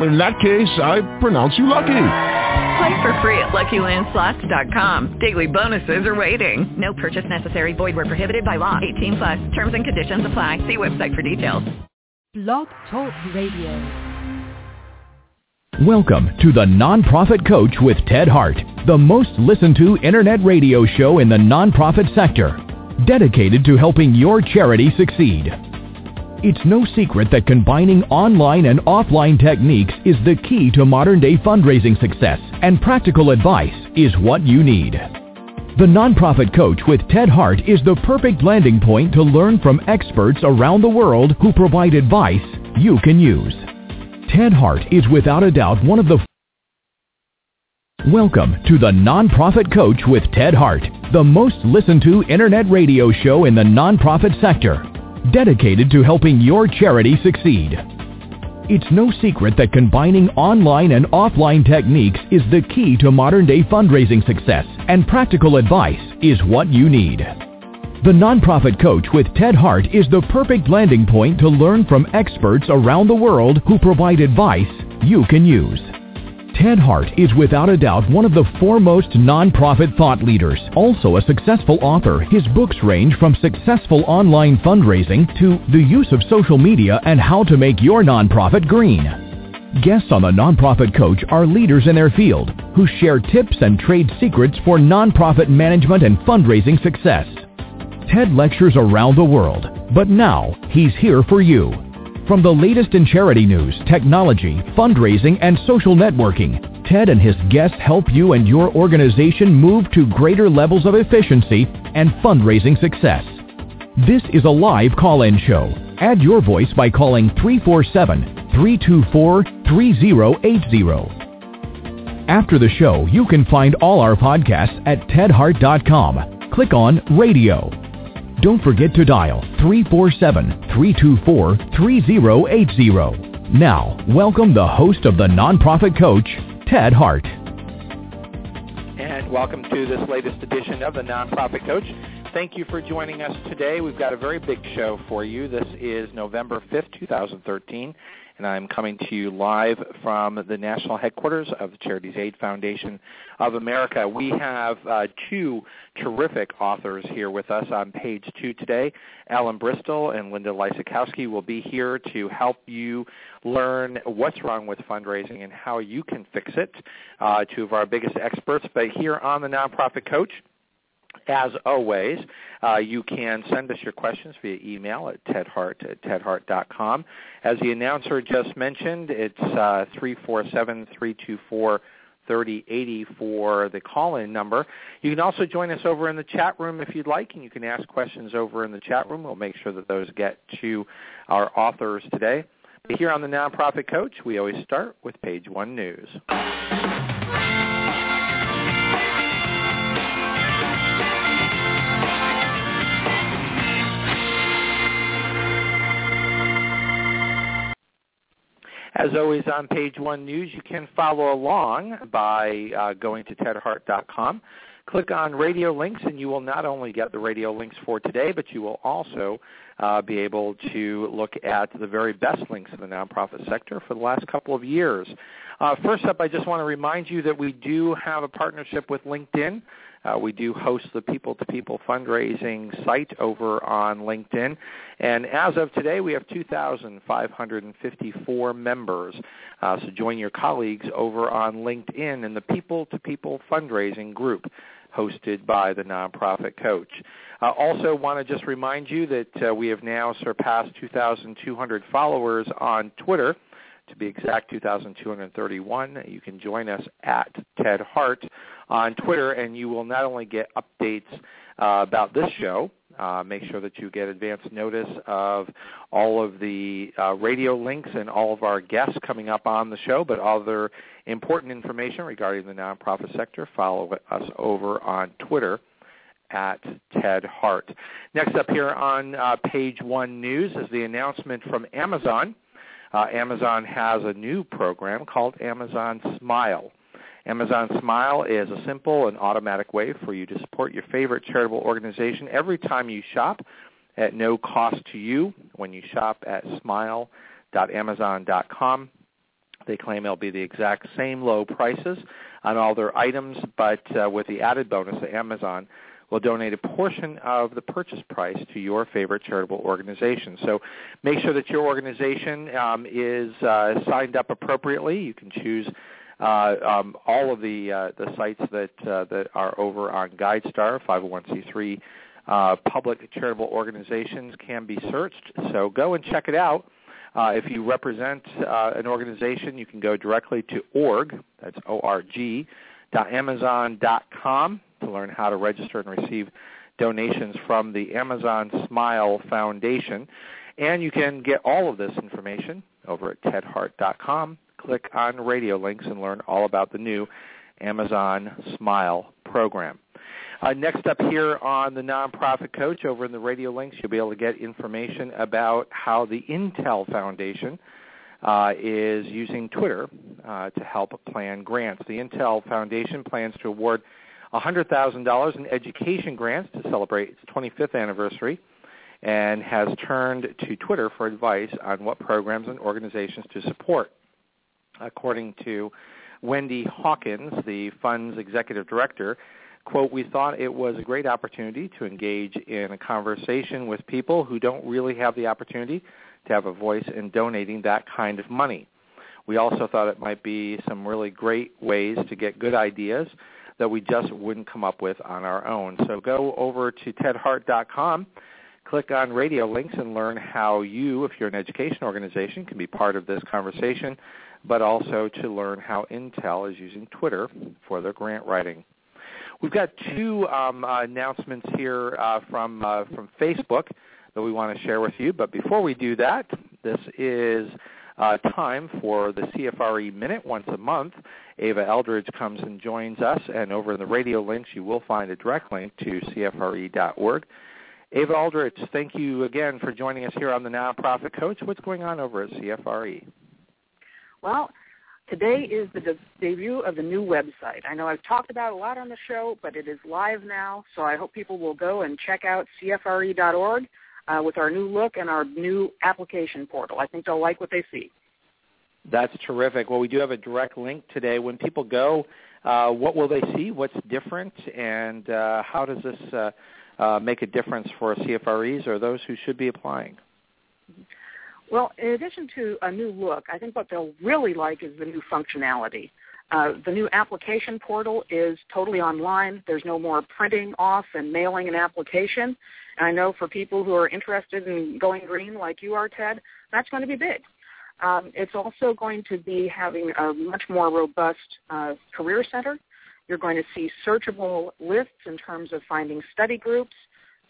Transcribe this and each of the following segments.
In that case, I pronounce you lucky. Play for free at LuckyLandSlots.com. Daily bonuses are waiting. No purchase necessary. Void where prohibited by law. 18 plus. Terms and conditions apply. See website for details. Blog Talk Radio. Welcome to the Nonprofit Coach with Ted Hart, the most listened to internet radio show in the nonprofit sector, dedicated to helping your charity succeed. It's no secret that combining online and offline techniques is the key to modern day fundraising success, and practical advice is what you need. The Nonprofit Coach with Ted Hart is the perfect landing point to learn from experts around the world who provide advice you can use. Ted Hart is without a doubt one of the Welcome to the Nonprofit Coach with Ted Hart, the most listened to internet radio show in the nonprofit sector dedicated to helping your charity succeed. It's no secret that combining online and offline techniques is the key to modern day fundraising success, and practical advice is what you need. The Nonprofit Coach with Ted Hart is the perfect landing point to learn from experts around the world who provide advice you can use. Ted Hart is without a doubt one of the foremost nonprofit thought leaders. Also a successful author, his books range from successful online fundraising to the use of social media and how to make your nonprofit green. Guests on the Nonprofit Coach are leaders in their field who share tips and trade secrets for nonprofit management and fundraising success. Ted lectures around the world, but now he's here for you. From the latest in charity news, technology, fundraising, and social networking, Ted and his guests help you and your organization move to greater levels of efficiency and fundraising success. This is a live call-in show. Add your voice by calling 347-324-3080. After the show, you can find all our podcasts at tedhart.com. Click on Radio. Don't forget to dial 347-324-3080. Now, welcome the host of the Nonprofit Coach, Ted Hart. And welcome to this latest edition of the Nonprofit Coach. Thank you for joining us today. We've got a very big show for you. This is November 5th, 2013 and I'm coming to you live from the national headquarters of the Charities Aid Foundation of America. We have uh, two terrific authors here with us on page two today. Ellen Bristol and Linda Lysakowski will be here to help you learn what's wrong with fundraising and how you can fix it. Uh, two of our biggest experts, but here on the Nonprofit Coach, as always, uh, you can send us your questions via email at tedhart at tedhart.com. As the announcer just mentioned, it's uh, 347-324 3080 for the call-in number. You can also join us over in the chat room if you'd like, and you can ask questions over in the chat room. We'll make sure that those get to our authors today. Here on the Nonprofit Coach, we always start with page one news. As always on page one news, you can follow along by uh, going to tedhart.com. Click on radio links and you will not only get the radio links for today, but you will also uh, be able to look at the very best links in the nonprofit sector for the last couple of years. Uh, first up, I just want to remind you that we do have a partnership with LinkedIn. Uh, we do host the People to People fundraising site over on LinkedIn. And as of today, we have 2,554 members. Uh, so join your colleagues over on LinkedIn in the People to People fundraising group hosted by the nonprofit coach. Uh, also want to just remind you that uh, we have now surpassed 2,200 followers on Twitter to be exact, 2,231. You can join us at Ted Hart on Twitter, and you will not only get updates uh, about this show, uh, make sure that you get advance notice of all of the uh, radio links and all of our guests coming up on the show, but other important information regarding the nonprofit sector, follow us over on Twitter at Ted Hart. Next up here on uh, page one news is the announcement from Amazon. Uh, Amazon has a new program called Amazon Smile. Amazon Smile is a simple and automatic way for you to support your favorite charitable organization every time you shop at no cost to you when you shop at smile.amazon.com. They claim it'll be the exact same low prices on all their items, but uh, with the added bonus that Amazon will donate a portion of the purchase price to your favorite charitable organization. So make sure that your organization um, is uh, signed up appropriately. You can choose uh, um, all of the uh, the sites that uh, that are over on GuideStar, 501c3 uh, public charitable organizations can be searched. So go and check it out. Uh, if you represent uh, an organization, you can go directly to org, that's O-R-G, Dot Amazon.com to learn how to register and receive donations from the Amazon Smile Foundation. And you can get all of this information over at tedhart.com. Click on radio links and learn all about the new Amazon Smile program. Uh, next up here on the Nonprofit Coach over in the radio links, you'll be able to get information about how the Intel Foundation uh, is using Twitter uh, to help plan grants. The Intel Foundation plans to award $100,000 in education grants to celebrate its 25th anniversary and has turned to Twitter for advice on what programs and organizations to support. According to Wendy Hawkins, the fund's executive director, quote, we thought it was a great opportunity to engage in a conversation with people who don't really have the opportunity to have a voice in donating that kind of money. We also thought it might be some really great ways to get good ideas that we just wouldn't come up with on our own. So go over to tedhart.com, click on radio links, and learn how you, if you're an education organization, can be part of this conversation, but also to learn how Intel is using Twitter for their grant writing. We've got two um, uh, announcements here uh, from uh, from Facebook that we want to share with you. But before we do that, this is uh, time for the CFRE Minute once a month. Eva Aldrich comes and joins us, and over in the radio links you will find a direct link to CFRE.org. Eva Aldrich, thank you again for joining us here on the Nonprofit Coach. What's going on over at CFRE? Well, Today is the de- debut of the new website. I know I've talked about it a lot on the show, but it is live now, so I hope people will go and check out cfre.org uh, with our new look and our new application portal. I think they'll like what they see. That's terrific. Well, we do have a direct link today. When people go, uh, what will they see? What's different? And uh, how does this uh, uh, make a difference for CFREs or those who should be applying? Well, in addition to a new look, I think what they'll really like is the new functionality. Uh, the new application portal is totally online. There's no more printing off and mailing an application. And I know for people who are interested in going green like you are, Ted, that's going to be big. Um, it's also going to be having a much more robust uh, career center. You're going to see searchable lists in terms of finding study groups,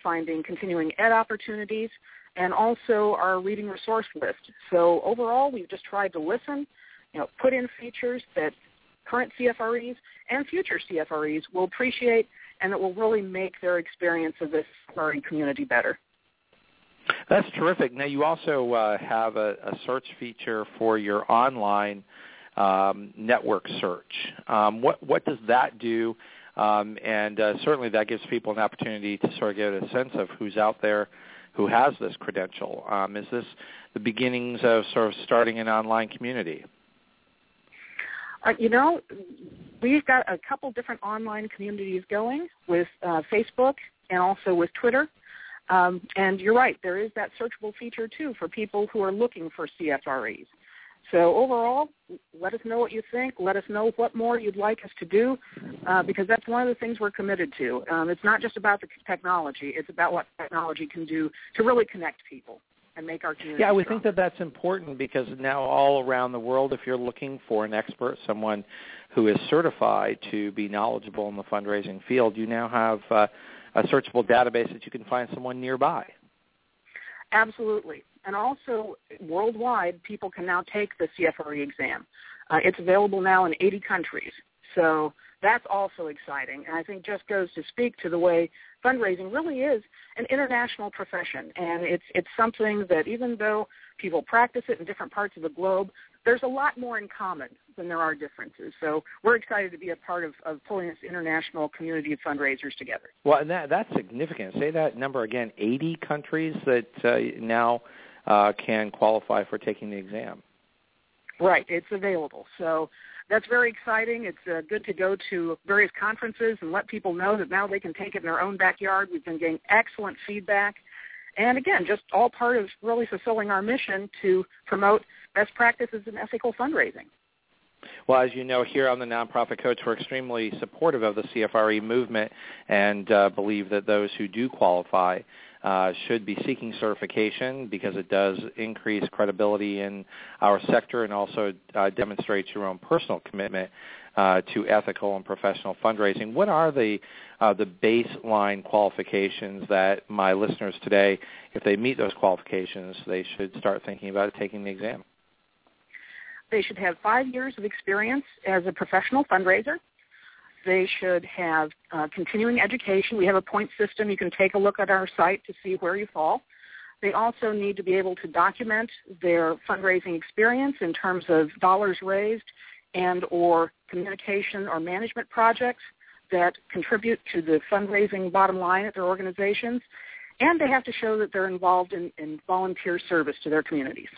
finding continuing ed opportunities, and also our reading resource list. So overall, we've just tried to listen, you know, put in features that current CFREs and future CFREs will appreciate and that will really make their experience of this CFRE community better. That's terrific. Now you also uh, have a, a, search feature for your online um, network search. Um, what what does that do? Um, and uh, certainly that gives people an opportunity to sort of get a sense of who's out there who has this credential. Um, is this the beginnings of sort of starting an online community? Uh, you know, we've got a couple different online communities going with uh, Facebook and also with Twitter. Um, and you're right, there is that searchable feature too for people who are looking for CFREs. So overall, let us know what you think. Let us know what more you'd like us to do, uh, because that's one of the things we're committed to. Um, it's not just about the technology; it's about what technology can do to really connect people and make our community. Yeah, we strong. think that that's important because now all around the world, if you're looking for an expert, someone who is certified to be knowledgeable in the fundraising field, you now have uh, a searchable database that you can find someone nearby. Absolutely. And also, worldwide, people can now take the CFRE exam. Uh, it's available now in 80 countries. So that's also exciting, and I think just goes to speak to the way fundraising really is an international profession, and it's it's something that even though people practice it in different parts of the globe, there's a lot more in common than there are differences. So we're excited to be a part of, of pulling this international community of fundraisers together. Well, and that that's significant. Say that number again: 80 countries that uh, now uh, can qualify for taking the exam. Right, it's available. So that's very exciting. It's uh, good to go to various conferences and let people know that now they can take it in their own backyard. We've been getting excellent feedback. And again, just all part of really fulfilling our mission to promote best practices in ethical fundraising. Well, as you know, here on the Nonprofit Coach, we're extremely supportive of the CFRE movement and uh, believe that those who do qualify uh, should be seeking certification because it does increase credibility in our sector and also uh, demonstrates your own personal commitment uh, to ethical and professional fundraising. What are the uh, the baseline qualifications that my listeners today, if they meet those qualifications, they should start thinking about taking the exam? They should have five years of experience as a professional fundraiser they should have uh, continuing education. We have a point system. You can take a look at our site to see where you fall. They also need to be able to document their fundraising experience in terms of dollars raised and or communication or management projects that contribute to the fundraising bottom line at their organizations. And they have to show that they're involved in, in volunteer service to their communities.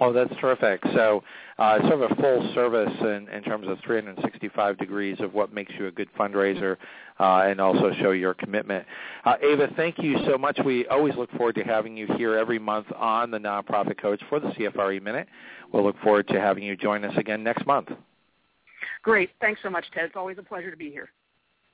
Oh, that's terrific. So uh, sort of a full service in, in terms of 365 degrees of what makes you a good fundraiser uh, and also show your commitment. Uh, Eva, thank you so much. We always look forward to having you here every month on the Nonprofit Coach for the CFRE Minute. We'll look forward to having you join us again next month. Great. Thanks so much, Ted. It's always a pleasure to be here.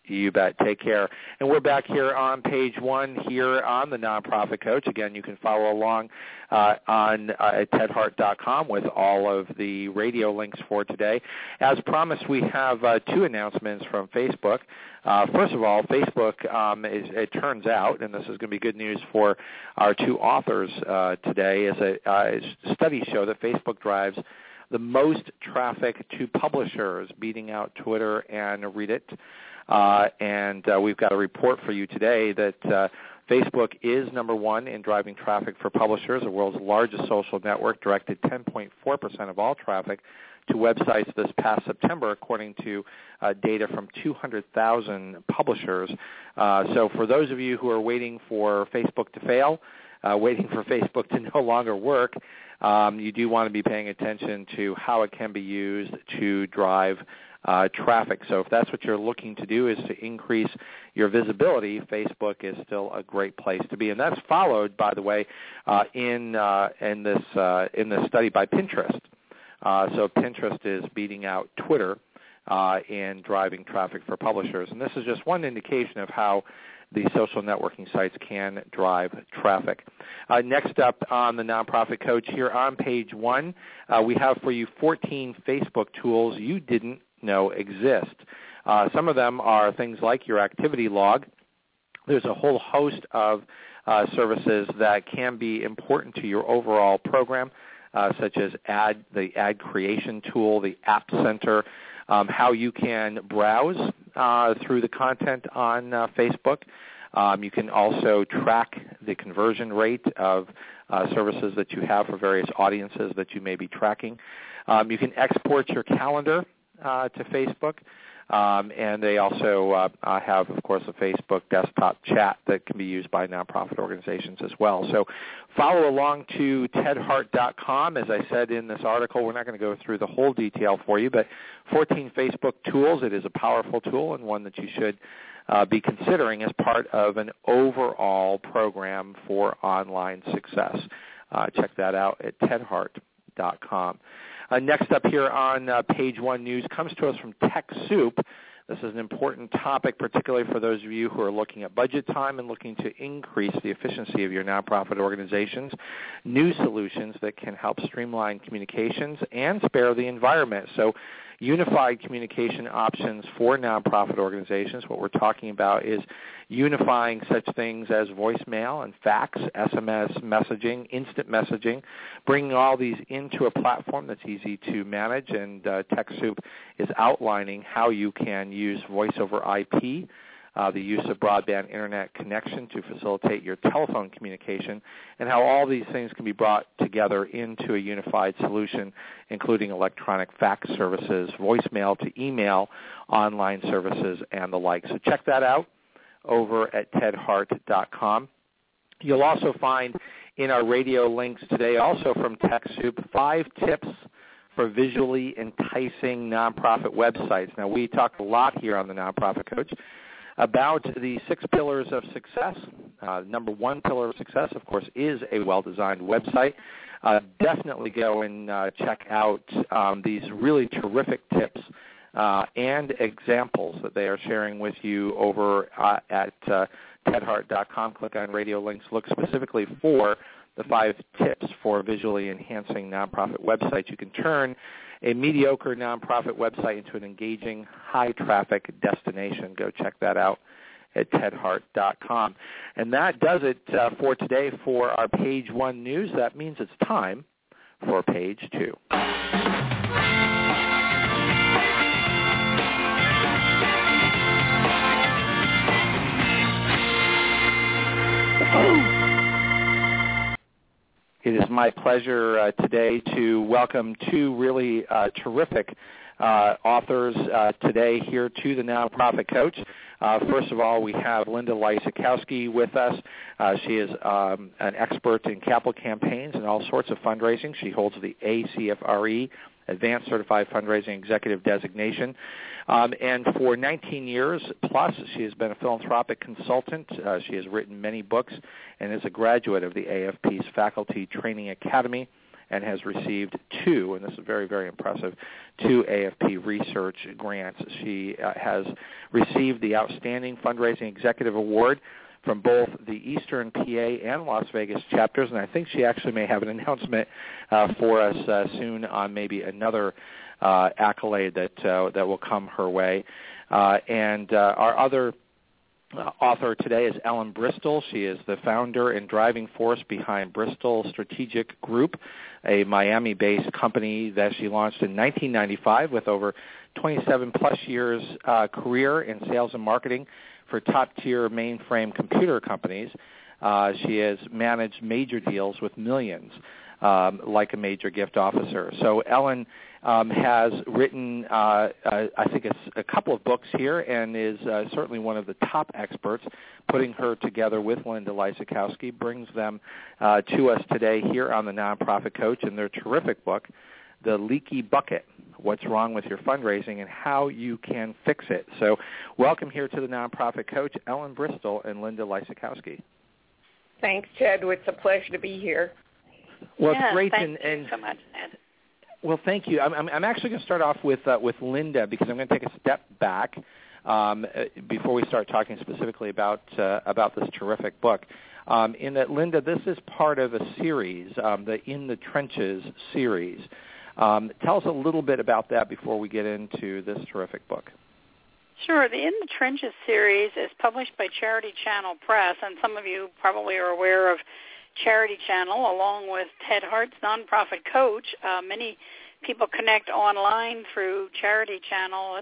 You bet. Take care. And we're back here on page one here on the Nonprofit Coach. Again, you can follow along uh, on uh, at tedhart.com with all of the radio links for today. As promised, we have uh, two announcements from Facebook. Uh, first of all, Facebook, um, is, it turns out, and this is going to be good news for our two authors uh, today, is a uh, studies show that Facebook drives the most traffic to publishers, beating out Twitter and Reddit. Uh, and uh, we've got a report for you today that uh, Facebook is number one in driving traffic for publishers. The world's largest social network directed 10.4% of all traffic to websites this past September, according to uh, data from 200,000 publishers. Uh, so for those of you who are waiting for Facebook to fail, uh, waiting for Facebook to no longer work, um, you do want to be paying attention to how it can be used to drive uh, traffic. So if that's what you're looking to do is to increase your visibility, Facebook is still a great place to be. And that's followed, by the way, uh, in uh, in this uh, in this study by Pinterest. Uh, so Pinterest is beating out Twitter uh, in driving traffic for publishers. And this is just one indication of how the social networking sites can drive traffic. Uh, next up on the Nonprofit Coach here on page one, uh, we have for you 14 Facebook tools you didn't know exist. Uh, some of them are things like your activity log. There's a whole host of uh, services that can be important to your overall program, uh, such as ad, the ad creation tool, the App Center, um, how you can browse uh, through the content on uh, Facebook. Um, you can also track the conversion rate of uh, services that you have for various audiences that you may be tracking. Um, you can export your calendar uh, to Facebook. Um, and they also uh, uh, have, of course, a Facebook desktop chat that can be used by nonprofit organizations as well. So follow along to tedhart.com. As I said in this article, we're not going to go through the whole detail for you, but 14 Facebook tools. It is a powerful tool and one that you should uh, be considering as part of an overall program for online success. Uh, check that out at tedhart.com. Uh, next up here on uh, page one news comes to us from TechSoup. This is an important topic, particularly for those of you who are looking at budget time and looking to increase the efficiency of your nonprofit organizations. New solutions that can help streamline communications and spare the environment. So unified communication options for nonprofit organizations. What we're talking about is unifying such things as voicemail and fax, SMS messaging, instant messaging, bringing all these into a platform that's easy to manage. And uh, TechSoup is outlining how you can use voice over IP uh, the use of broadband internet connection to facilitate your telephone communication, and how all these things can be brought together into a unified solution, including electronic fax services, voicemail to email, online services, and the like. So check that out over at tedhart.com. You'll also find in our radio links today, also from TechSoup, five tips for visually enticing nonprofit websites. Now, we talk a lot here on the Nonprofit Coach about the six pillars of success. Uh, number one pillar of success, of course, is a well-designed website. Uh, definitely go and uh, check out um, these really terrific tips uh, and examples that they are sharing with you over uh, at uh, tedhart.com. Click on radio links. Look specifically for the five tips for visually enhancing nonprofit websites. You can turn a mediocre nonprofit website into an engaging, high-traffic destination. Go check that out at tedhart.com. And that does it uh, for today for our page one news. That means it's time for page two. It is my pleasure uh, today to welcome two really uh, terrific uh, authors uh, today here to the Nonprofit Coach. Uh, first of all, we have Linda Lysakowski with us. Uh, she is um, an expert in capital campaigns and all sorts of fundraising. She holds the ACFRE Advanced Certified Fundraising Executive designation. Um, and for 19 years plus, she has been a philanthropic consultant. Uh, she has written many books and is a graduate of the AFP's Faculty Training Academy and has received two, and this is very, very impressive, two AFP research grants. She uh, has received the Outstanding Fundraising Executive Award from both the Eastern PA and Las Vegas chapters, and I think she actually may have an announcement uh, for us uh, soon on maybe another uh, accolade that uh, that will come her way. Uh, and uh, our other uh, author today is Ellen Bristol. She is the founder and driving force behind Bristol Strategic Group, a Miami-based company that she launched in 1995 with over 27 plus years uh, career in sales and marketing for top-tier mainframe computer companies. Uh, she has managed major deals with millions, um, like a major gift officer. So Ellen um, has written, uh, uh, I think, a, a, couple of books here, and is uh, certainly one of the top experts. Putting her together with Linda Lysakowski brings them uh, to us today here on the Nonprofit Coach and their terrific book, The Leaky Bucket what's wrong with your fundraising and how you can fix it. So welcome here to the Nonprofit Coach, Ellen Bristol and Linda Lysakowski. Thanks, Ted. It's a pleasure to be here. Well, yeah, it's great. Thank and, you so much, Ted. Well, thank you. I'm, I'm, I'm actually going to start off with uh, with Linda because I'm going to take a step back um, uh, before we start talking specifically about uh, about this terrific book. Um, in that, Linda, this is part of a series, um, the In the Trenches series. Um, tell us a little bit about that before we get into this terrific book. Sure. The In the Trenches series is published by Charity Channel Press, and some of you probably are aware of Charity Channel along with Ted Hart's nonprofit coach. Uh, many people connect online through Charity Channel.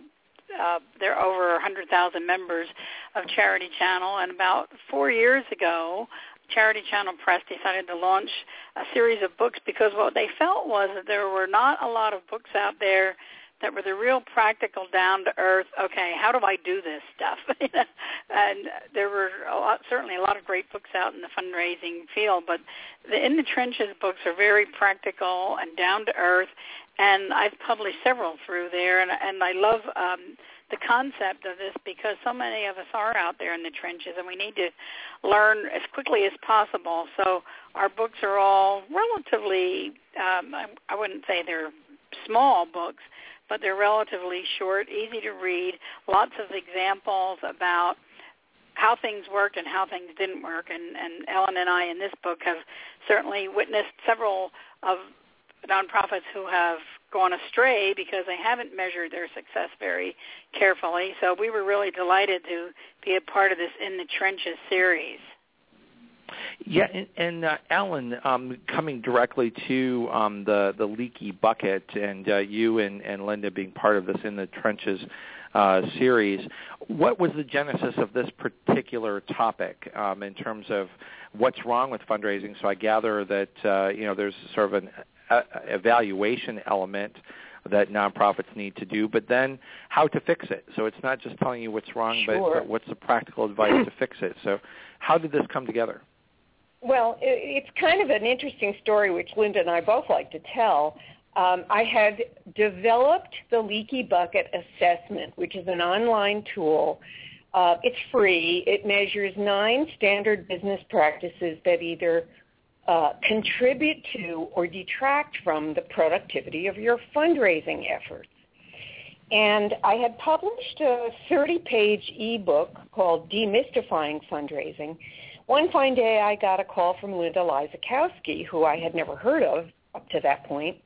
Uh, there are over 100,000 members of Charity Channel, and about four years ago, Charity Channel Press decided to launch a series of books because what they felt was that there were not a lot of books out there that were the real practical, down to earth. Okay, how do I do this stuff? and there were a lot, certainly a lot of great books out in the fundraising field, but the In the Trenches books are very practical and down to earth. And I've published several through there, and, and I love um, the concept of this because so many of us are out there in the trenches and we need to learn as quickly as possible. So our books are all relatively, um, I, I wouldn't say they're small books, but they're relatively short, easy to read, lots of examples about how things worked and how things didn't work. And, and Ellen and I in this book have certainly witnessed several of nonprofits who have gone astray because they haven't measured their success very carefully. So we were really delighted to be a part of this In the Trenches series. Yeah, and, and uh, Ellen, um, coming directly to um, the the leaky bucket, and uh, you and, and Linda being part of this in the trenches uh, series, what was the genesis of this particular topic um, in terms of what's wrong with fundraising? So I gather that uh, you know there's sort of an evaluation element that nonprofits need to do, but then how to fix it. So it's not just telling you what's wrong, sure. but, but what's the practical advice to fix it. So how did this come together? Well, it's kind of an interesting story, which Linda and I both like to tell. Um, I had developed the Leaky Bucket Assessment, which is an online tool. Uh, it's free. It measures nine standard business practices that either uh, contribute to or detract from the productivity of your fundraising efforts. And I had published a 30-page ebook called Demystifying Fundraising, one fine day, I got a call from Linda Lysakowski, who I had never heard of up to that point,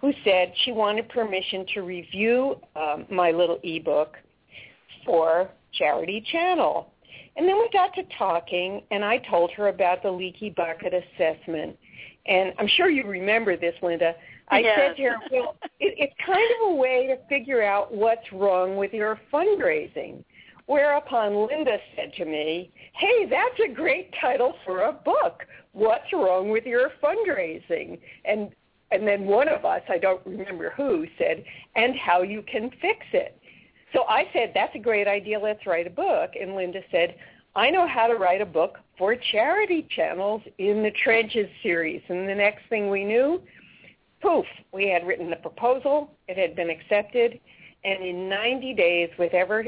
who said she wanted permission to review um, my little ebook for Charity Channel. And then we got to talking, and I told her about the leaky bucket assessment. And I'm sure you remember this, Linda. I yes. said to her, well, it, it's kind of a way to figure out what's wrong with your fundraising. Whereupon Linda said to me, hey, that's a great title for a book. What's wrong with your fundraising? And and then one of us, I don't remember who, said, and how you can fix it. So I said, that's a great idea. Let's write a book. And Linda said, I know how to write a book for Charity Channel's in the Trenches series. And the next thing we knew, poof, we had written the proposal. It had been accepted. And in 90 days, with ever,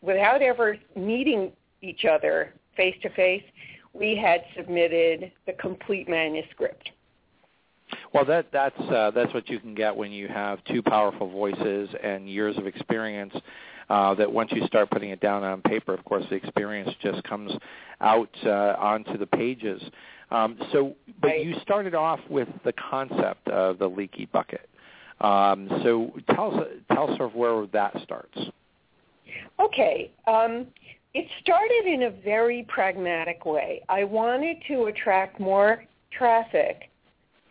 without ever meeting each other face to face, we had submitted the complete manuscript. Well, that that's uh, that's what you can get when you have two powerful voices and years of experience. Uh, that once you start putting it down on paper, of course, the experience just comes out uh, onto the pages. Um, so, but right. you started off with the concept of the leaky bucket. Um, so, tell us tell us sort of where that starts. Okay. Um, it started in a very pragmatic way. I wanted to attract more traffic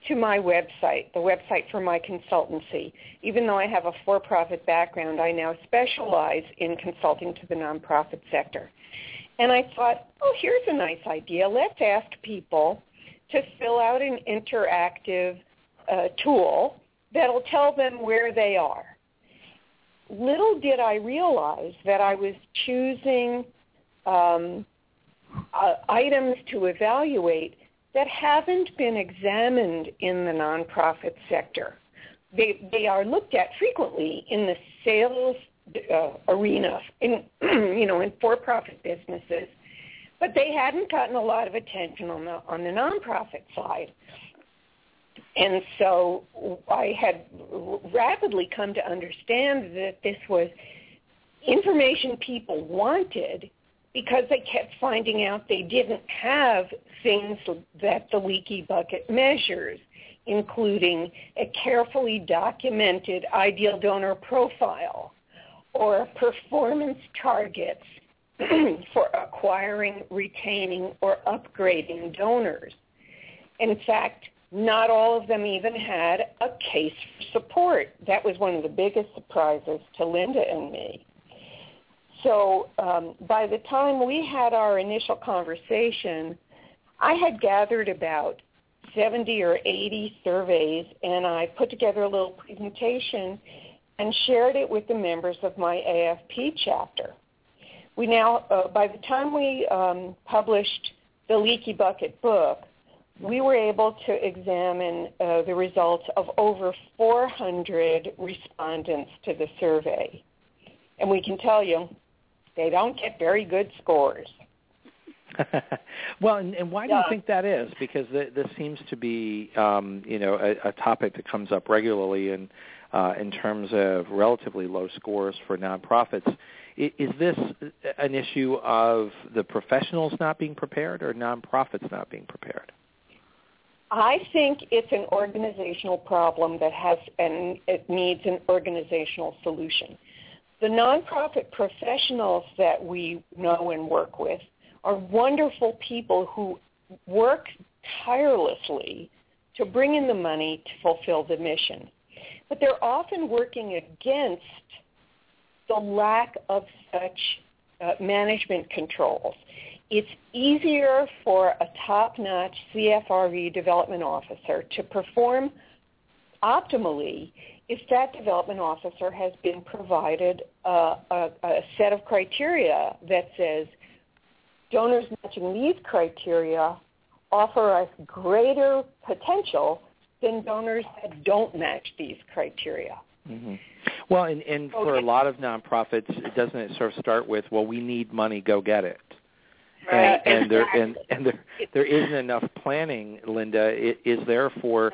to my website, the website for my consultancy. Even though I have a for-profit background, I now specialize in consulting to the nonprofit sector. And I thought, oh, here's a nice idea. Let's ask people to fill out an interactive uh, tool that'll tell them where they are little did I realize that I was choosing um, uh, items to evaluate that haven't been examined in the nonprofit sector. They, they are looked at frequently in the sales uh, arena, in you know, in for-profit businesses, but they hadn't gotten a lot of attention on the on the nonprofit side. And so I had rapidly come to understand that this was information people wanted because they kept finding out they didn't have things that the leaky bucket measures, including a carefully documented ideal donor profile or performance targets for acquiring, retaining, or upgrading donors. In fact, not all of them even had a case for support. That was one of the biggest surprises to Linda and me. So um, by the time we had our initial conversation, I had gathered about 70 or 80 surveys, and I put together a little presentation and shared it with the members of my AFP chapter. We now, uh, by the time we um, published the Leaky Bucket book, we were able to examine uh, the results of over 400 respondents to the survey. And we can tell you, they don't get very good scores. well, and, and why do you think that is? Because th- this seems to be, um, you know, a, a topic that comes up regularly in uh, in terms of relatively low scores for nonprofits. I, is this an issue of the professionals not being prepared, or nonprofits not being prepared? I think it's an organizational problem that has and it needs an organizational solution. The nonprofit professionals that we know and work with are wonderful people who work tirelessly to bring in the money to fulfill the mission. But they're often working against the lack of such uh, management controls. It's easier for a top-notch CFRE development officer to perform optimally if that development officer has been provided a, a, a set of criteria that says donors matching these criteria offer us greater potential than donors that don't match these criteria. Mm-hmm. Well, and, and for a lot of nonprofits, doesn't it sort of start with, well, we need money, go get it. Right. And, and there and, and there there isn't enough planning, Linda. Is there for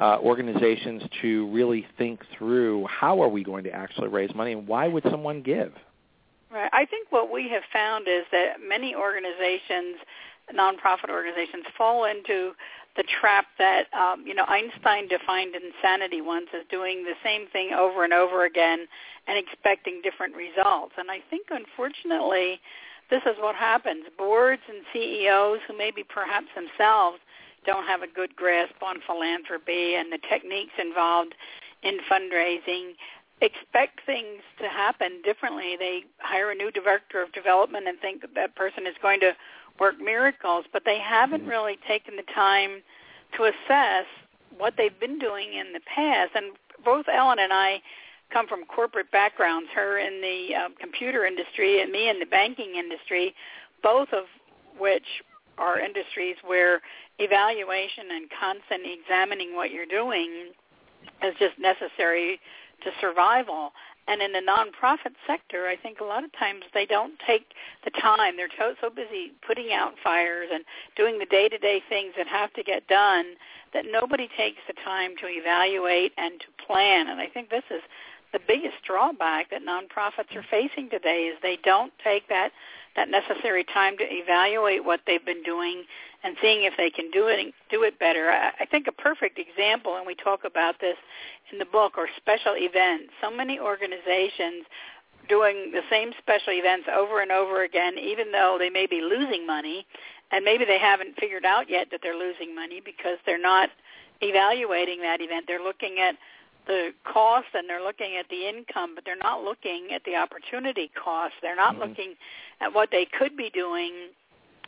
uh, organizations to really think through how are we going to actually raise money, and why would someone give? Right. I think what we have found is that many organizations, nonprofit organizations, fall into the trap that um, you know Einstein defined insanity once as doing the same thing over and over again and expecting different results. And I think, unfortunately, this is what happens. Boards and CEOs who maybe perhaps themselves don't have a good grasp on philanthropy and the techniques involved in fundraising expect things to happen differently. They hire a new director of development and think that, that person is going to work miracles, but they haven't Mm-hmm. really taken the time to assess what they've been doing in the past. And both Ellen and I come from corporate backgrounds, her in the um, computer industry and me in the banking industry, both of which are industries where evaluation and constant examining what you're doing is just necessary to survival. And in the nonprofit sector, I think a lot of times they don't take the time. They're so busy putting out fires and doing the day-to-day things that have to get done that nobody takes the time to evaluate and to plan. And I think this is the biggest drawback that nonprofits are facing today is they don't take that that necessary time to evaluate what they've been doing and seeing if they can do it do it better. I, I think a perfect example, and we talk about this in the book, are special events. So many organizations doing the same special events over and over again, even though they may be losing money, and maybe they haven't figured out yet that they're losing money because they're not evaluating that event. They're looking at the cost and they're looking at the income, but they're not looking at the opportunity cost. They're not Mm-hmm. looking at what they could be doing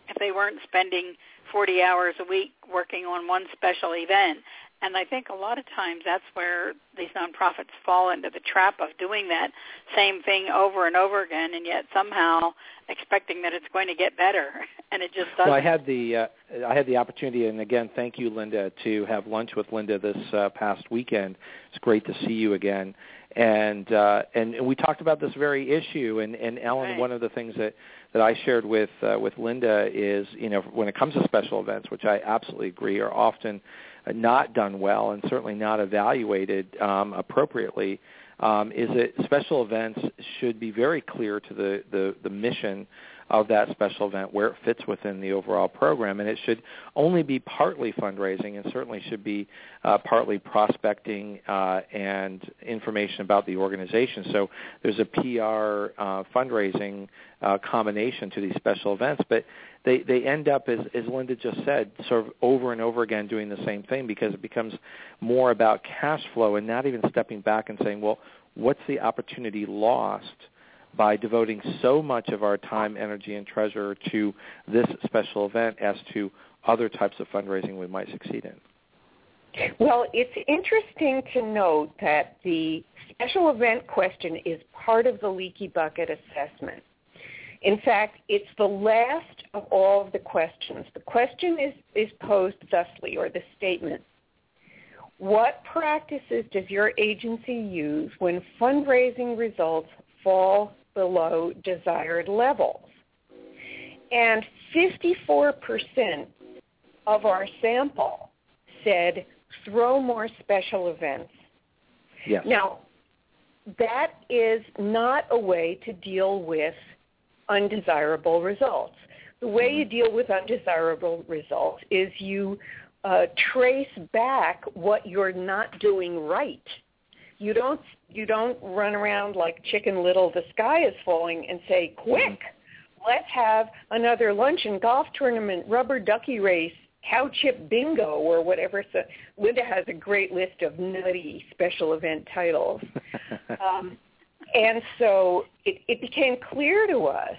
if they weren't spending 40 hours a week working on one special event. And I think a lot of times that's where these nonprofits fall into the trap of doing that same thing over and over again, and yet somehow expecting that it's going to get better, and it just doesn't. Well, I had the uh, I had the opportunity, and again, thank you, Linda, to have lunch with Linda this uh, past weekend. It's great to see you again, and uh, and, we talked about this very issue. And, and Ellen, Right. one of the things that that I shared with uh, with Linda is, you know, when it comes to special events, which I absolutely agree are often not done well and certainly not evaluated um, appropriately. Um, is that special events should be very clear to the, the, the mission of that special event, where it fits within the overall program, and it should only be partly fundraising, and certainly should be uh, partly prospecting uh, and information about the organization. So there's a PR uh, fundraising uh, combination to these special events, but they they end up as as Linda just said, sort of over and over again doing the same thing because it becomes more about cash flow and not even stepping back and saying, well, what's the opportunity lost? by devoting so much of our time, energy, and treasure to this special event as to other types of fundraising we might succeed in. Well, it's interesting to note that the special event question is part of the leaky bucket assessment. In fact, it's the last of all of the questions. The question is, is posed thusly, or the statement. What practices does your agency use when fundraising results fall below desired levels? And 54% of our sample said throw more special events. Yes. Now, that is not a way to deal with undesirable results. The way you deal with undesirable results is you uh, trace back what you're not doing right. You don't you don't run around like Chicken Little, the sky is falling, and say, quick, let's have another lunch and golf tournament, rubber ducky race, cow chip bingo, or whatever. So Linda has a great list of nutty special event titles. um, and so it, it became clear to us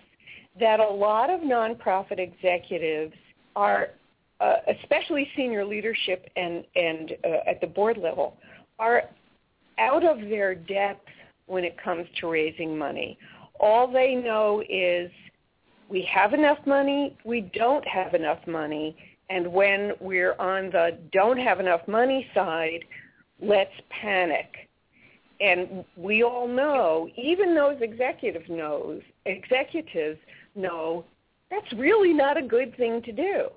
that a lot of nonprofit executives are, uh, especially senior leadership and, and uh, at the board level, are out of their depth when it comes to raising money. All they know is we have enough money, we don't have enough money, and when we're on the don't have enough money side, let's panic. And we all know, even those executive knows, executives know that's really not a good thing to do.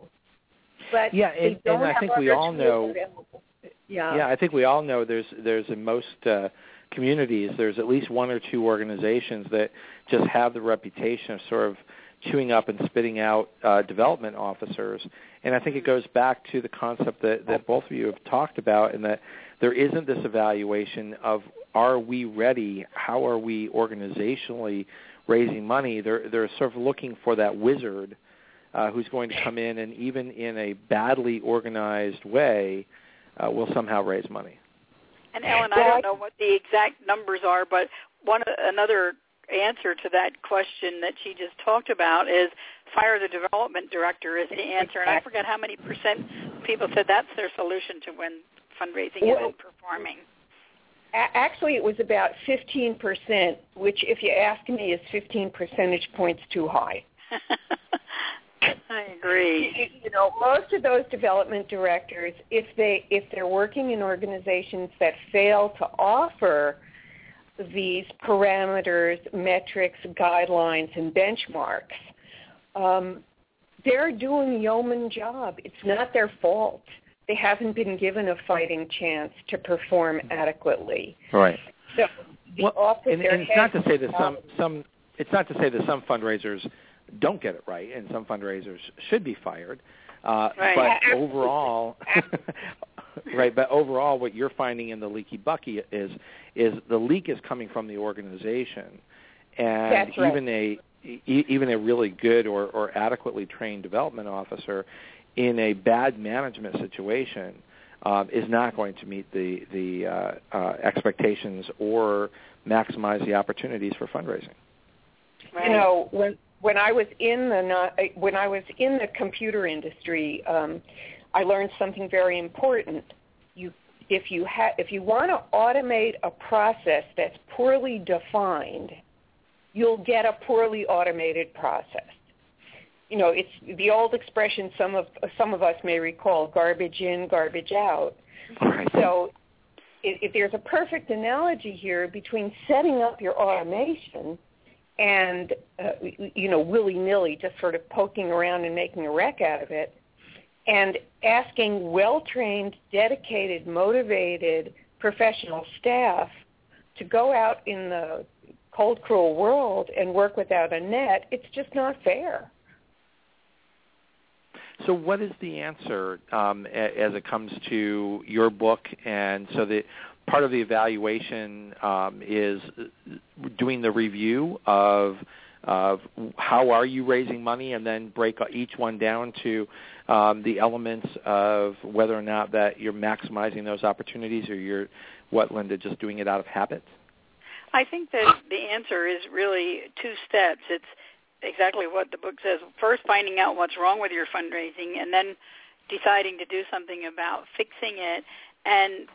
But yeah, and, and I think we all know. Available. Yeah. Yeah, I think we all know there's there's in most uh, communities there's at least one or two organizations that just have the reputation of sort of chewing up and spitting out uh, development officers. And I think it goes back to the concept that, that both of you have talked about, and that there isn't this evaluation of are we ready? How are we organizationally raising money? They're they're sort of looking for that wizard uh, who's going to come in and even in a badly organized way uh, will somehow raise money. And Ellen, I don't know what the exact numbers are, but one another answer to that question that she just talked about is fire the development director is the answer. And I forget how many percent people said that's their solution to when fundraising well, isn't performing. Actually, it was about 15%, which, if you ask me, is 15 percentage points too high. I agree. You know, most of those development directors, if they if they're working in organizations that fail to offer these parameters, metrics, guidelines, and benchmarks, um, they're doing a yeoman job. It's not their fault. They haven't been given a fighting chance to perform adequately. Right. So well, and, and it's not to say that some some it's not to say that some fundraisers don't get it right, and some fundraisers should be fired. Uh, right. But overall, right. But overall, what you're finding in the leaky bucket is is the leak is coming from the organization, and That's right. even a even a really good or, or adequately trained development officer in a bad management situation um, is not going to meet the the uh, uh, expectations or maximize the opportunities for fundraising. Right. You know, when when I was in the when I was in the computer industry, um, I learned something very important. You, if you ha- if you want to automate a process that's poorly defined, you'll get a poorly automated process. You know, it's the old expression some of some of us may recall: garbage in, garbage out. Right. So, if, if there's a perfect analogy here between setting up your automation and uh, you know willy-nilly just sort of poking around and making a wreck out of it and asking well-trained dedicated motivated professional staff to go out in the cold cruel world and work without a net it's just not fair so what is the answer um, as it comes to your book and so the part of the evaluation um, is doing the review of of how are you raising money, and then break each one down to um, the elements of whether or not that you're maximizing those opportunities, or you're what Linda just doing it out of habit. I think that the answer is really two steps. It's exactly what the book says. First, finding out what's wrong with your fundraising, and then deciding to do something about fixing it. And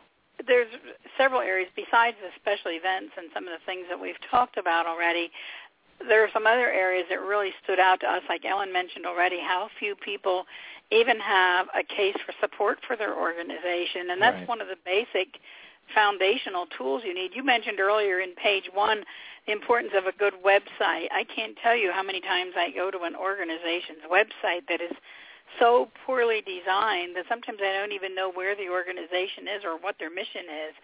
there's several areas besides the special events and some of the things that we've talked about already. There are some other areas that really stood out to us, like Ellen mentioned already, how few people even have a case for support for their organization, and that's right. one of the basic foundational tools you need. You mentioned earlier in page one the importance of a good website. I can't tell you how many times I go to an organization's website that is so poorly designed that sometimes I don't even know where the organization is or what their mission is.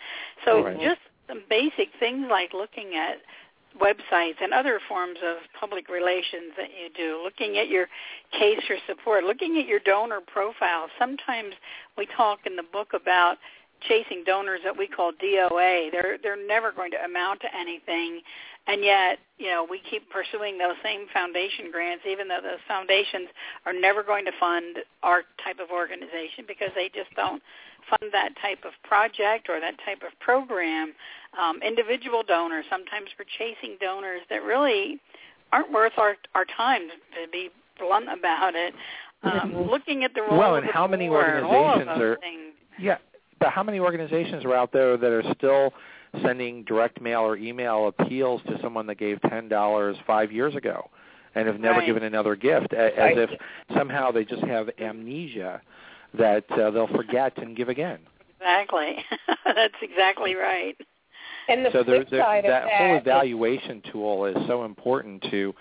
So right. just some basic things like looking at websites and other forms of public relations that you do, looking at your case for support, looking at your donor profile. Sometimes we talk in the book about chasing donors that we call DOA. They're they're never going to amount to anything, and yet you know we keep pursuing those same foundation grants, even though those foundations are never going to fund our type of organization because they just don't fund that type of project or that type of program um, individual donors. Sometimes we're chasing donors that really aren't worth our our time to be blunt about it. Um, mm-hmm. Looking at the role well, and how many organizations are things. yeah, how many organizations are out there that are still sending direct mail or email appeals to someone that gave ten dollars five years ago? and have never right. given another gift, as if somehow they just have amnesia that uh, they'll forget and give again. Exactly. That's exactly right. And the so flip there, side that of whole that evaluation tool is so important to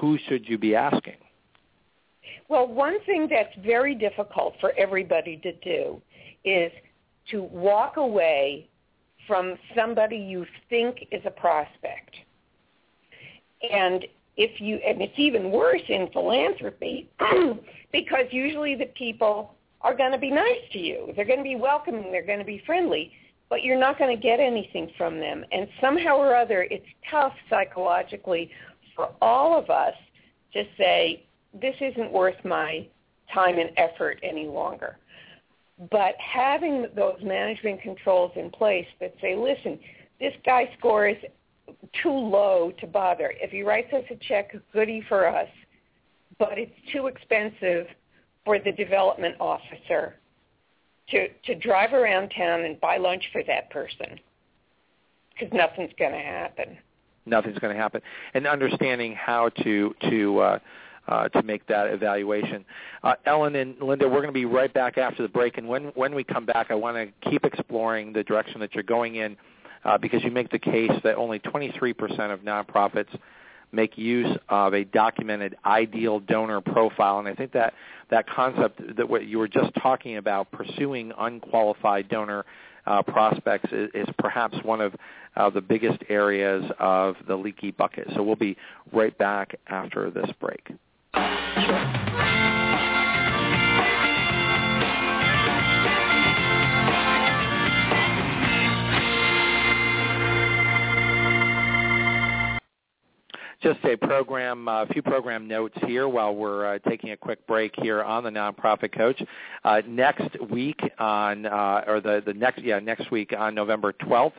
who should you be asking. Well, one thing that's very difficult for everybody to do is to walk away from somebody you think is a prospect. And if you and it's even worse in philanthropy because usually the people are going to be nice to you. They're going to be welcoming, they're going to be friendly but you're not going to get anything from them. And somehow or other, it's tough psychologically for all of us to say, this isn't worth my time and effort any longer. But having those management controls in place that say, listen, this guy scores too low to bother. If he writes us a check, goody for us, but it's too expensive for the development officer to to drive around town and buy lunch for that person because nothing's going to happen. Nothing's going to happen, and understanding how to to uh, uh, to make that evaluation. Uh, Ellen and Linda, we're going to be right back after the break, and when when we come back, I want to keep exploring the direction that you're going in, uh, because you make the case that only 23% of nonprofits make use of a documented ideal donor profile. And I think that that concept that what you were just talking about, pursuing unqualified donor uh, prospects, is, is, perhaps one of uh, the biggest areas of the leaky bucket. So we'll be right back after this break. Just a program, a few program notes here while we're uh, taking a quick break here on the Nonprofit Coach. Uh, next week on, uh, or the, the next, yeah, next week on November 12th,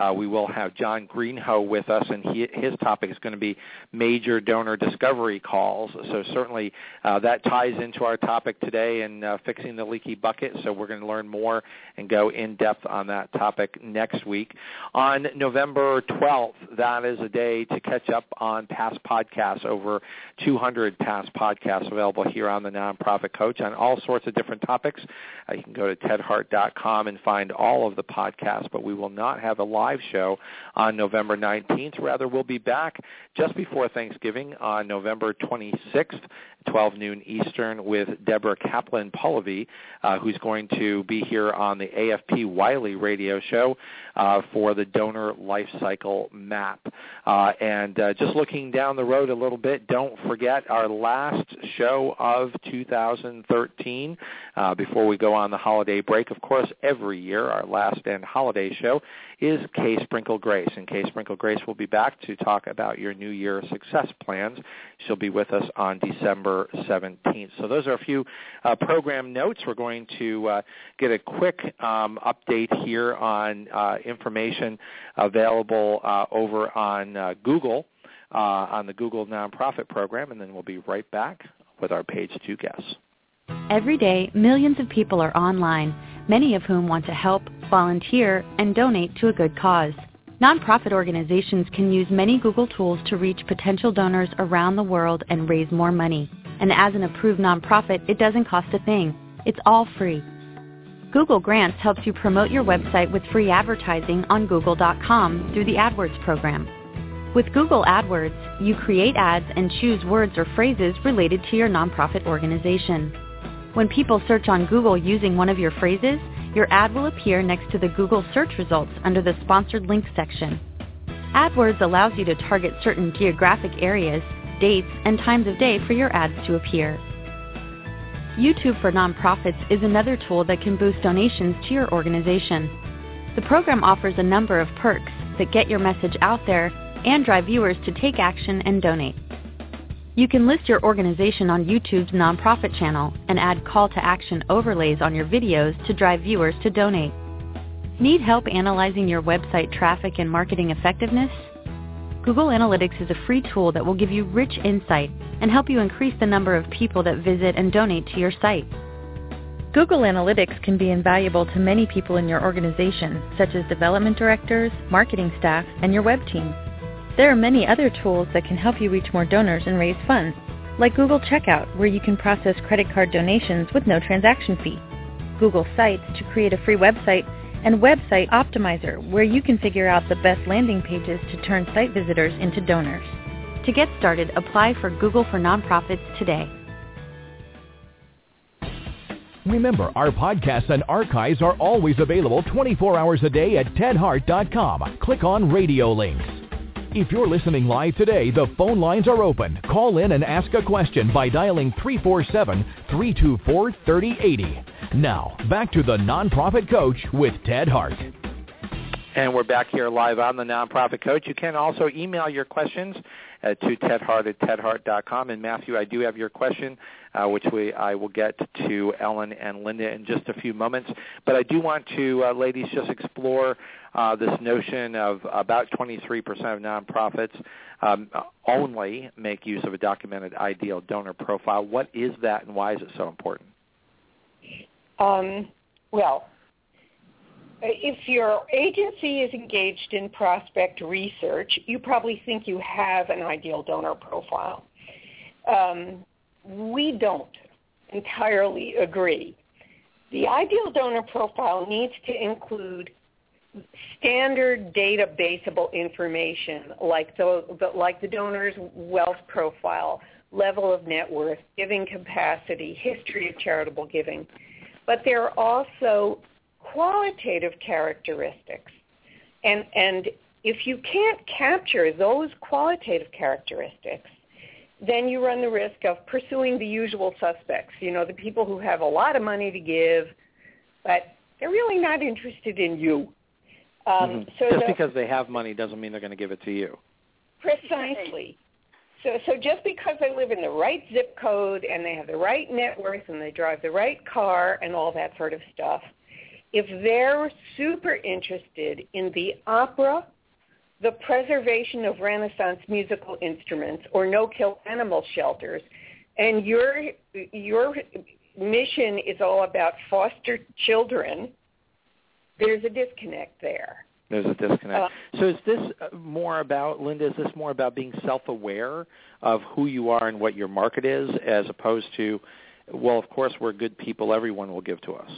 uh, we will have John Greenhoe with us, and he, his topic is going to be major donor discovery calls. So certainly uh, that ties into our topic today in uh, fixing the leaky bucket. So we're going to learn more and go in depth on that topic next week. On November 12th, that is a day to catch up on past podcasts. Over 200 past podcasts available here on the Nonprofit Coach on all sorts of different topics. Uh, you can go to tedhart.com and find all of the podcasts, but we will not have a live show on November 19th. Rather, we'll be back just before Thanksgiving on November 26th 12 noon Eastern with Deborah Kaplan Polivy, uh, who's going to be here on the AFP Wiley radio show uh, for the donor life cycle map. Uh, and uh, just looking down the road a little bit, don't forget our last show of 2013 uh, before we go on the holiday break. Of course, every year our last and holiday show is Kay Sprinkle Grace. And Kay Sprinkle Grace will be back to talk about your New Year success plans. She'll be with us on December 17th. So those are a few uh, program notes. We're going to uh, get a quick um, update here on uh, information available uh, over on uh, Google, uh, on the Google Nonprofit Program, and then we'll be right back with our page two guests. Every day, millions of people are online, many of whom want to help, volunteer, and donate to a good cause. Nonprofit organizations can use many Google tools to reach potential donors around the world and raise more money. And as an approved nonprofit, it doesn't cost a thing. It's all free. Google Grants helps you promote your website with free advertising on google.com through the AdWords program. With Google AdWords, you create ads and choose words or phrases related to your nonprofit organization. When people search on Google using one of your phrases, your ad will appear next to the Google search results under the Sponsored Links section. AdWords allows you to target certain geographic areas, dates, and times of day for your ads to appear. YouTube for Nonprofits is another tool that can boost donations to your organization. The program offers a number of perks that get your message out there and drive viewers to take action and donate. You can list your organization on YouTube's nonprofit channel and add call to action overlays on your videos to drive viewers to donate. Need help analyzing your website traffic and marketing effectiveness? Google Analytics is a free tool that will give you rich insight and help you increase the number of people that visit and donate to your site. Google Analytics can be invaluable to many people in your organization, such as development directors, marketing staff, and your web team. There are many other tools that can help you reach more donors and raise funds, like Google Checkout, where you can process credit card donations with no transaction fee, Google Sites to create a free website, and Website Optimizer, where you can figure out the best landing pages to turn site visitors into donors. To get started, apply for Google for Nonprofits today. Remember, our podcasts and archives are always available 24 hours a day at tedhart.com. Click on radio links. If you're listening live today, the phone lines are open. Call in and ask a question by dialing 347-324-3080. Now, back to the Nonprofit Coach with Ted Hart. And we're back here live on the Nonprofit Coach. You can also email your questions uh, to tedhart at tedhart.com. And Matthew, I do have your question, uh, which we I will get to Ellen and Linda in just a few moments. But I do want to, uh, ladies, just explore uh, this notion of about 23% of nonprofits um, only make use of a documented ideal donor profile. What is that, and why is it so important? Um, well, if your agency is engaged in prospect research, you probably think you have an ideal donor profile. Um, we don't entirely agree. The ideal donor profile needs to include standard databaseable information like the, like the donor's wealth profile, level of net worth, giving capacity, history of charitable giving. But there are also qualitative characteristics. And, and if you can't capture those qualitative characteristics, then you run the risk of pursuing the usual suspects, you know, the people who have a lot of money to give, but they're really not interested in you. Um, mm-hmm. so just the, because they have money doesn't mean they're going to give it to you. Precisely. So, so just because they live in the right zip code and they have the right net worth and they drive the right car and all that sort of stuff, if they're super interested in the opera, the preservation of Renaissance musical instruments, or no-kill animal shelters, and your your mission is all about foster children, there's a disconnect there. There's a disconnect. Uh, so is this more about, Linda, is this more about being self-aware of who you are and what your market is as opposed to, well, of course we're good people, everyone will give to us?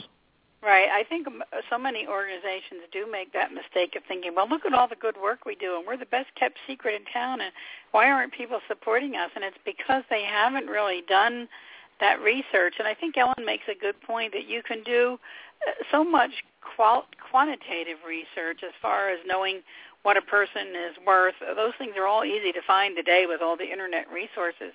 Right. I think so many organizations do make that mistake of thinking, well, look at all the good work we do, and we're the best kept secret in town, and why aren't people supporting us? And it's because they haven't really done that research. And I think Ellen makes a good point that you can do uh, so much qual- quantitative research as far as knowing what a person is worth. Those things are all easy to find today with all the internet resources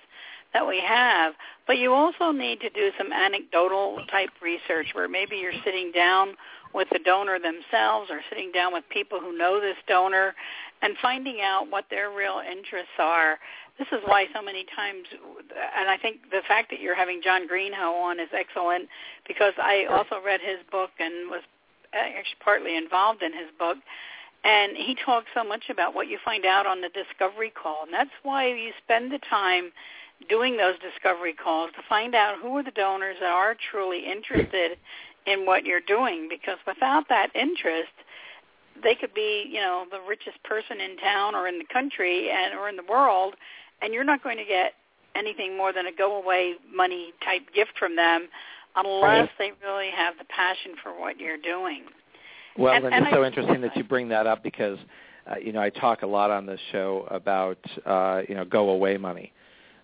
that we have. But you also need to do some anecdotal type research where maybe you're sitting down with the donor themselves or sitting down with people who know this donor and finding out what their real interests are. This is why so many times, and I think the fact that you're having John Greenhoe on is excellent because I also read his book and was uh, actually partly involved in his book. And he talks so much about what you find out on the discovery call. And that's why you spend the time doing those discovery calls to find out who are the donors that are truly interested in what you're doing because without that interest they could be you know the richest person in town or in the country and or in the world and you're not going to get anything more than a go away money type gift from them unless they really have the passion for what you're doing well and, and, and it's so interesting that you bring that up because uh, you know I talk a lot on this show about uh, you know go away money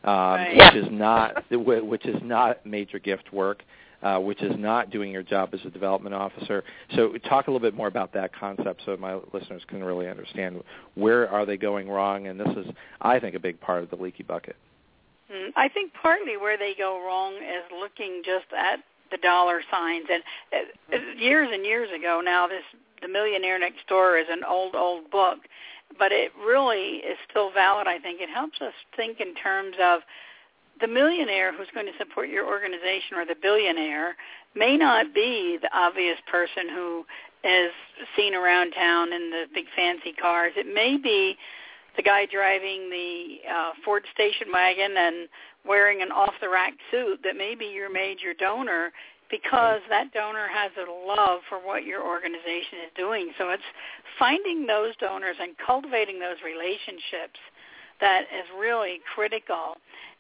um, right. which is not which is not major gift work. Uh, which is not doing your job as a development officer. So talk a little bit more about that concept so my listeners can really understand where are they going wrong, and this is, I think, a big part of the leaky bucket. Mm, I think partly where they go wrong is looking just at the dollar signs. And uh, years and years ago now, this The Millionaire Next Door is an old, old book, but it really is still valid. I think it helps us think in terms of the millionaire who's going to support your organization or the billionaire may not be the obvious person who is seen around town in the big fancy cars. It may be the guy driving the uh, Ford station wagon and wearing an off-the-rack suit that may be your major donor because that donor has a love for what your organization is doing. So it's finding those donors and cultivating those relationships that is really critical.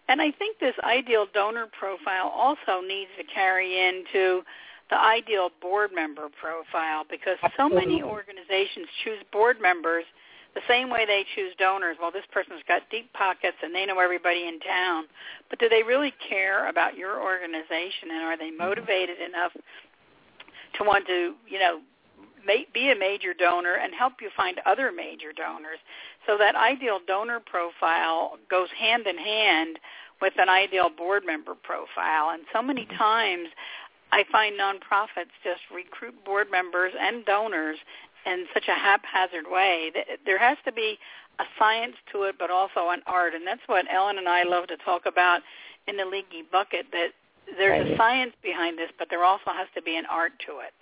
And I think this ideal donor profile also needs to carry into the ideal board member profile because so many organizations choose board members the same way they choose donors. Well, this person's got deep pockets and they know everybody in town. But do they really care about your organization and are they mm-hmm. motivated enough to want to, you know, be a major donor and help you find other major donors. So that ideal donor profile goes hand in hand with an ideal board member profile. And so many times I find nonprofits just recruit board members and donors in such a haphazard way. There has to be a science to it, but also an art. And that's what Ellen and I love to talk about in the Leaky Bucket, that there's a science behind this, but there also has to be an art to it.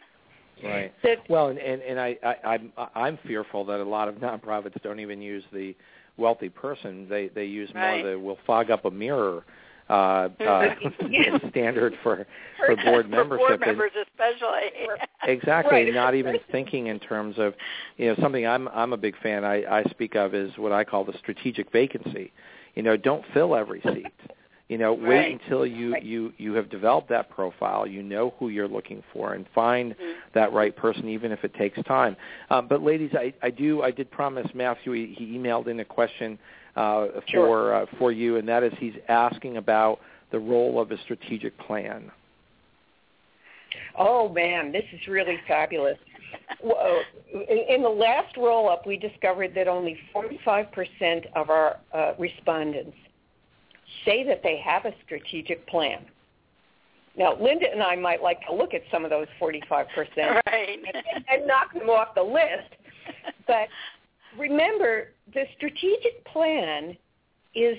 Right. Well, and and, and I, I I'm I'm fearful that a lot of nonprofits don't even use the wealthy person. They they use right. more the will fog up a mirror uh, uh, standard for for board membership. For board members, especially. exactly. Right. Not even thinking in terms of, you know, something I'm I'm a big fan. I I speak of is what I call the strategic vacancy. You know, don't fill every seat. You know, right. wait until you right. you you have developed that profile. You know who you're looking for, and find mm-hmm. that right person, even if it takes time. Um, but ladies, I, I do I did promise Matthew. He, he emailed in a question uh, sure. for uh, for you, and that is he's asking about the role of a strategic plan. Oh man, this is really fabulous. In the last roll up, we discovered that only 45% of our uh, respondents say that they have a strategic plan. Now, Linda and I might like to look at some of those 45% right. and, and knock them off the list. But remember, the strategic plan is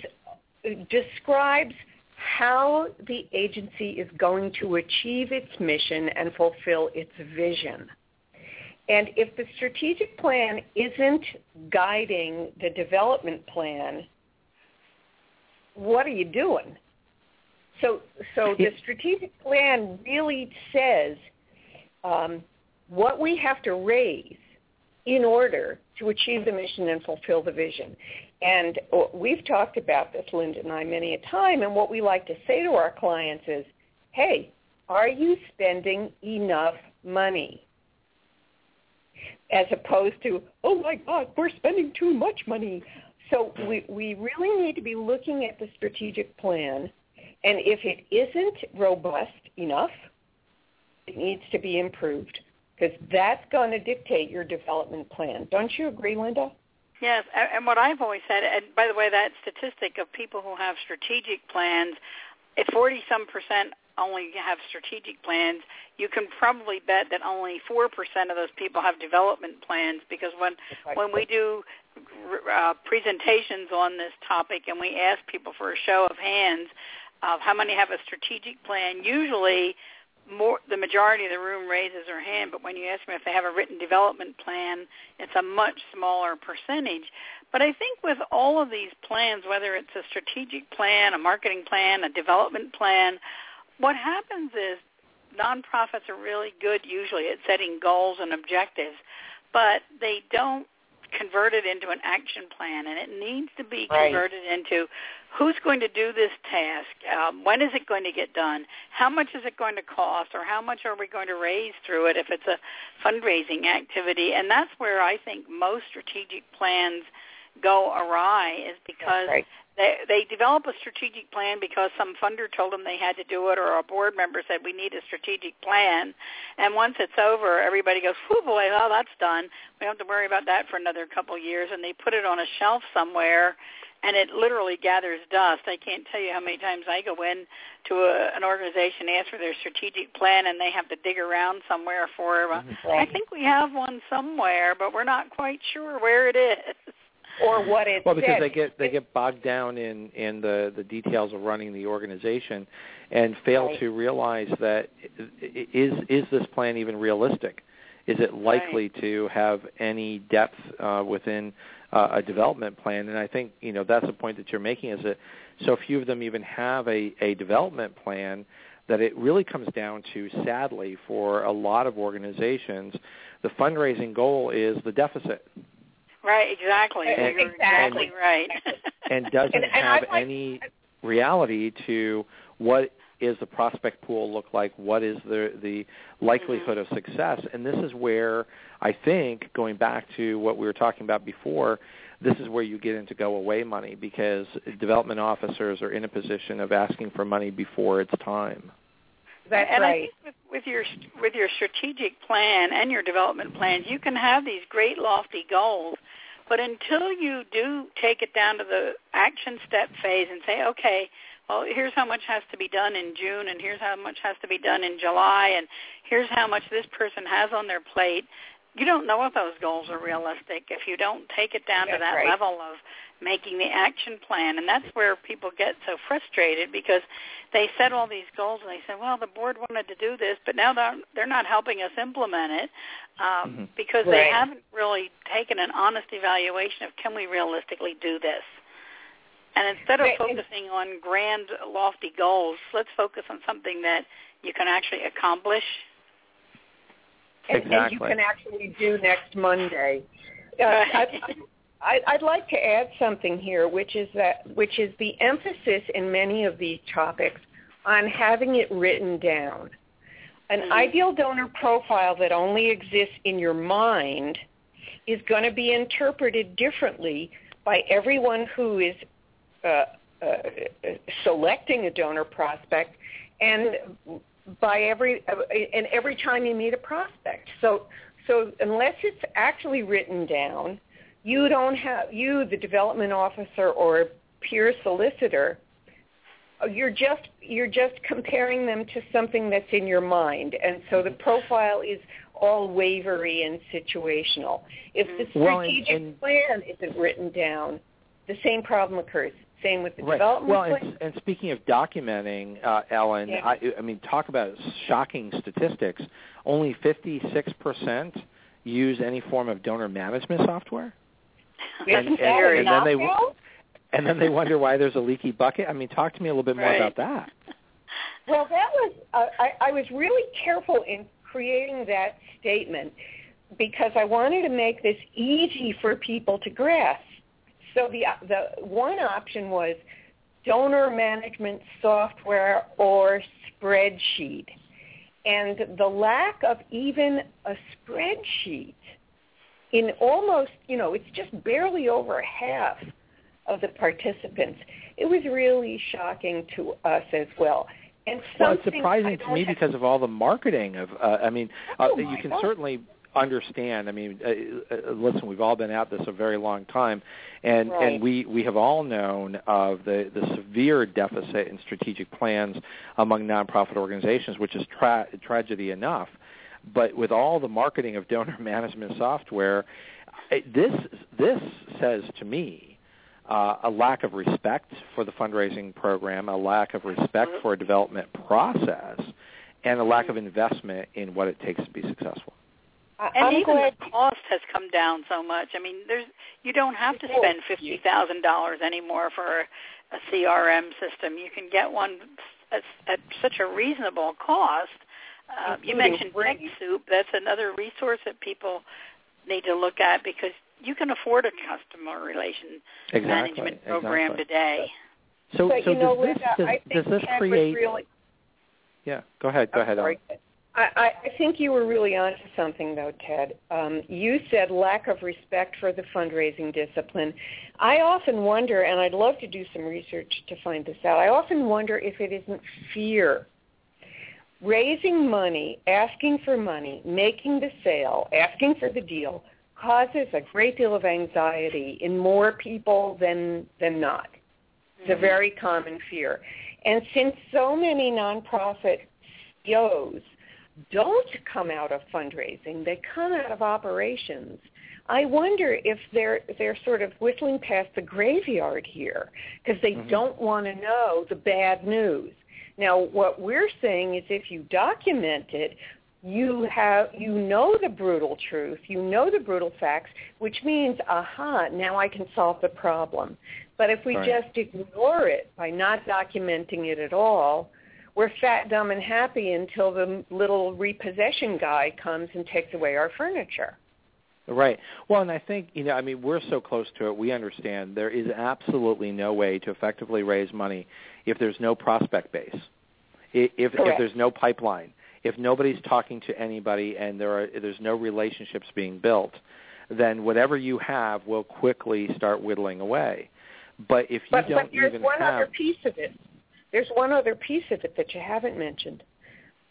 describes how the agency is going to achieve its mission and fulfill its vision. And if the strategic plan isn't guiding the development plan, what are you doing? So, so the strategic plan really says um, what we have to raise in order to achieve the mission and fulfill the vision. And we've talked about this, Linda and I, many a time. And what we like to say to our clients is, hey, are you spending enough money? As opposed to, oh my God, we're spending too much money. So we, we really need to be looking at the strategic plan. And if it isn't robust enough, it needs to be improved because that's going to dictate your development plan. Don't you agree, Linda? Yes, and what I've always said, and by the way, that statistic of people who have strategic plans, if 40 some percent only have strategic plans, you can probably bet that only 4% of those people have development plans because when right. when we do uh, presentations on this topic and we ask people for a show of hands of how many have a strategic plan, usually more the majority of the room raises their hand, but when you ask them if they have a written development plan, it's a much smaller percentage. But I think with all of these plans, whether it's a strategic plan, a marketing plan, a development plan, what happens is nonprofits are really good usually at setting goals and objectives, but they don't convert it into an action plan, and it needs to be right. converted into who's going to do this task, um, when is it going to get done, how much is it going to cost, or how much are we going to raise through it if it's a fundraising activity. And that's where I think most strategic plans go awry is because right. they they develop a strategic plan because some funder told them they had to do it, or a board member said we need a strategic plan. And once it's over, everybody goes, "Oh boy, well that's done. We don't have to worry about that for another couple of years." And they put it on a shelf somewhere, and it literally gathers dust. I can't tell you how many times I go in to a, an organization, ask for their strategic plan, and they have to dig around somewhere for. Uh, I think we have one somewhere, but we're not quite sure where it is or what it well because said. they get they get bogged down in in the the details of running the organization and fail Right. to realize that i- is is this plan even realistic is it likely to have any depth uh, within uh, a development plan and i think you know that's the point that you're making is that so few of them even have a a development plan that it really comes down to sadly for a lot of organizations the fundraising goal is the deficit Right, exactly. And- You're exactly right. and doesn't And- and have like- any reality to what is the prospect pool look like, what is the the likelihood of success, and this is where I think going back to what we were talking about before, this is where you get into go away money because development officers are in a position of asking for money before it's time. That's and I think with, with your with your strategic plan and your development plans, you can have these great lofty goals, but until you do take it down to the action step phase and say, okay, well, here's how much has to be done in June, and here's how much has to be done in July, and here's how much this person has on their plate. You don't know if those goals are realistic if you don't take it down to that right. level of making the action plan, and that's where people get so frustrated because they set all these goals and they say, well, the board wanted to do this, but now they're, they're not helping us implement it um, Mhm. because they haven't really taken an honest evaluation of can we realistically do this. And instead of Right, focusing on grand, lofty goals, let's focus on something that you can actually accomplish. And, and you can actually do next Monday. Uh, I, I, I'd like to add something here, which is that which is the emphasis in many of these topics on having it written down. An Mhm. ideal donor profile that only exists in your mind is going to be interpreted differently by everyone who is uh, uh, selecting a donor prospect and by every uh, and every time you meet a prospect. So so unless it's actually written down, you don't have you the development officer or peer solicitor uh, you're just you're just comparing them to something that's in your mind and so the profile is all wavery and situational. If the Well, and- strategic and- plan isn't written down, the same problem occurs. Same with the Right. development Well, plan. and, and speaking of documenting, uh, Ellen, Yeah. I, I mean, talk about shocking statistics. Only 56% use any form of donor management software, That's and, and, and then they and then they wonder why there's a leaky bucket. I mean, talk to me a little bit more Right. about that. Well, that was uh, I, I was really careful in creating that statement because I wanted to make this easy for people to grasp. So the the one option was donor management software or spreadsheet, and the lack of even a spreadsheet in almost you know it's just barely over half of the participants. It was really shocking to us as well. And Well, it's surprising to me because of all the marketing of. Uh, I mean, uh, Oh, you can God. certainly understand. I mean, uh, uh, listen, we've all been at this a very long time, and Right. and we we have all known of the the severe deficit in strategic plans among nonprofit organizations, which is tra- tragedy enough. But with all the marketing of donor management software, it, this this says to me uh, a lack of respect for the fundraising program, a lack of respect for a development process, and a lack of investment in what it takes to be successful. I- And I'm even glad the cost has come down so much. I mean, there's you don't have to spend fifty thousand dollars anymore for a, a CRM system. You can get one at, at such a reasonable cost. Uh, you mentioned free. TechSoup. That's another resource that people need to look at because you can afford a customer relation Exactly. management program exactly. today. So, but so you know, does this Linda, does, I think does this create? really Yeah, go ahead. Go I'm ahead. I, I think you were really onto something, though, Ted. Um, you said lack of respect for the fundraising discipline. I often wonder, and I'd love to do some research to find this out. I often wonder if it isn't fear. Raising money, asking for money, making the sale, asking for the deal causes a great deal of anxiety in more people than than not. It's a Mm-hmm. very common fear. And since so many nonprofit CEOs don't come out of fundraising, they come out of operations. I wonder if they're they're sort of whistling past the graveyard here because they Mm-hmm. don't want to know the bad news. Now, what we're saying is if you document it, you have you know the brutal truth, you know the brutal facts, which means, aha, now I can solve the problem. But if we Right. just ignore it by not documenting it at all, we're fat, dumb, and happy until the little repossession guy comes and takes away our furniture. Right. Well, and I think you know, I mean, we're so close to it. We understand there is absolutely no way to effectively raise money if there's no prospect base, if if, if there's no pipeline, if nobody's talking to anybody, and there are there's no relationships being built, then whatever you have will quickly start whittling away. But if you But, don't but there's even one have other piece of it. There's one other piece of it that you haven't mentioned.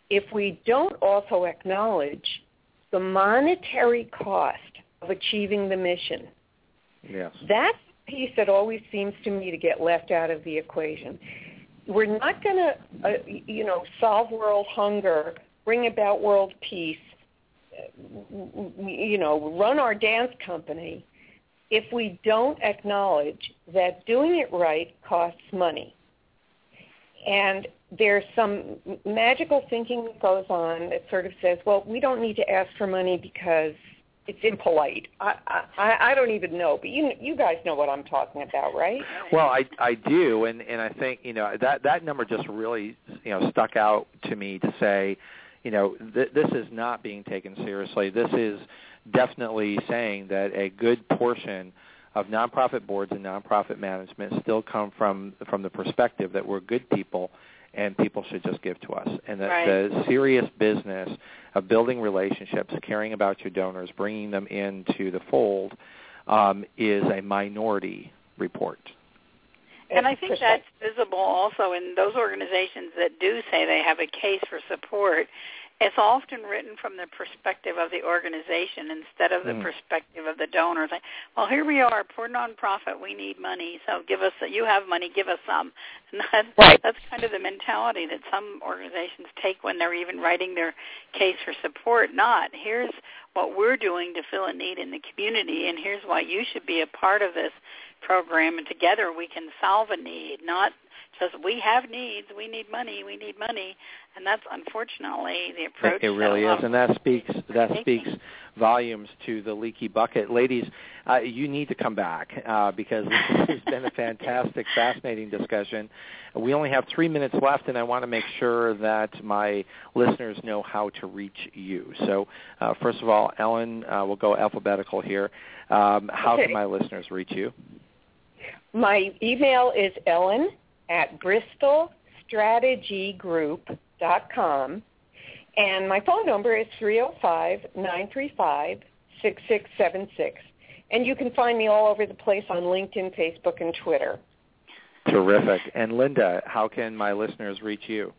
If we don't also acknowledge the monetary cost of achieving the mission, yes, that's the piece that always seems to me to get left out of the equation. We're not going to, uh, you know, solve world hunger, bring about world peace, you know, run our dance company if we don't acknowledge that doing it right costs money. And there's some magical thinking that goes on that sort of says, well, we don't need to ask for money because it's impolite. I, I, I don't even know, but you you guys know what I'm talking about, right? Well, I I do, and and I think you know that that number just really you know stuck out to me to say, you know, th- this is not being taken seriously. This is definitely saying that a good portion of nonprofit boards and nonprofit management still come from from the perspective that we're good people and people should just give to us and that Right. the serious business of building relationships caring about your donors bringing them into the fold um, is a minority report And I think that's visible also in those organizations that do say they have a case for support. It's often written from the perspective of the organization instead of the Mm. perspective of the donors. Like, well, here we are, poor nonprofit. We need money, so give us. You have money, give us some. And that's Right. that's kind of the mentality that some organizations take when they're even writing their case for support. Not here's what we're doing to fill a need in the community, and here's why you should be a part of this program, and together we can solve a need. Not just we have needs, we need money, we need money, and that's unfortunately the approach. It really is, and that speaks that speaks volumes to the leaky bucket. Ladies, uh, you need to come back uh, because this has been a fantastic, fascinating discussion. We only have three minutes left, and I want to make sure that my listeners know how to reach you. So, uh, first of all, Ellen, uh, we'll go alphabetical here. Um, how Okay. can my listeners reach you? My email is ellen at bristolstrategygroup.com, and my phone number is 305-935-6676. And you can find me all over the place on LinkedIn, Facebook, and Twitter. Terrific. And Linda, how can my listeners reach you?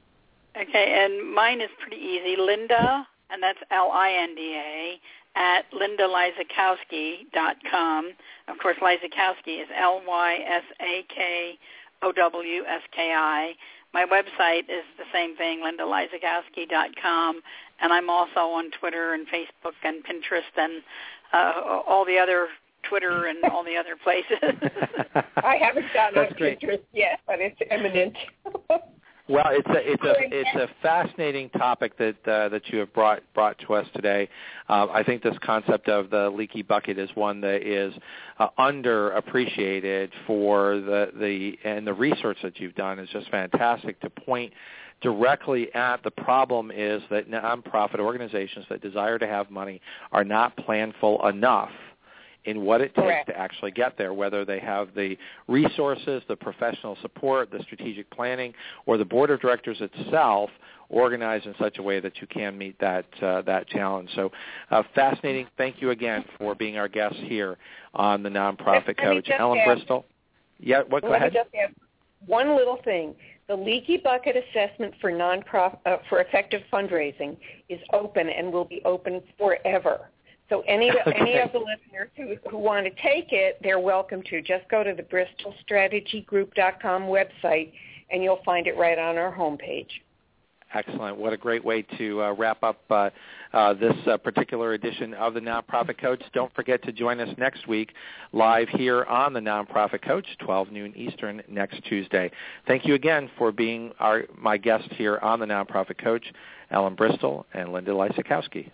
Okay, and mine is pretty easy. Linda, and that's L-I-N-D-A, at lindalysakowski.com. Of course, Lysakowski is L-Y-S-A-K-O-W-S-K-I. My website is the same thing, lindalysakowski.com, and I'm also on Twitter and Facebook and Pinterest and uh, all the other Twitter and all the other places. I haven't gotten That's on great. Pinterest yet, but it's imminent. Well, it's a it's a it's a fascinating topic that uh, that you have brought brought to us today. Uh, I think this concept of the leaky bucket is one that is uh, underappreciated for the the and the research that you've done is just fantastic to point directly at the problem is that nonprofit organizations that desire to have money are not planful enough in what it takes Correct. to actually get there, whether they have the resources, the professional support, the strategic planning, or the board of directors itself organized in such a way that you can meet that uh, that challenge. So uh, fascinating. Thank you again for being our guest here on the Nonprofit Coach, Ellen add- Bristol. Yeah, what? Go ahead. me just add one little thing. The leaky bucket assessment for non-prof, uh, for effective fundraising is open and will be open forever. So any any of the listeners who, who want to take it, they're welcome to. Just go to the BristolStrategyGroup.com website, and you'll find it right on our homepage. Excellent. What a great way to uh, wrap up uh, uh, this uh, particular edition of the Nonprofit Coach. Don't forget to join us next week live here on the Nonprofit Coach, 12 noon Eastern next Tuesday. Thank you again for being our, my guest here on the Nonprofit Coach, Ellen Bristol and Linda Lysakowski.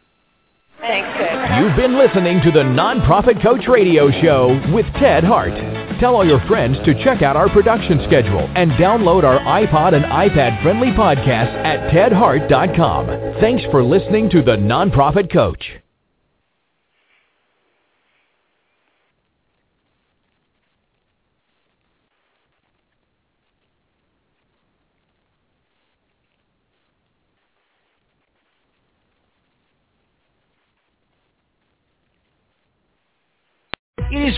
Thanks, Ed. You've been listening to the Nonprofit Coach Radio Show with Ted Hart. Tell all your friends to check out our production schedule and download our iPod and iPad friendly podcast at tedhart.com. Thanks for listening to the Nonprofit Coach. It is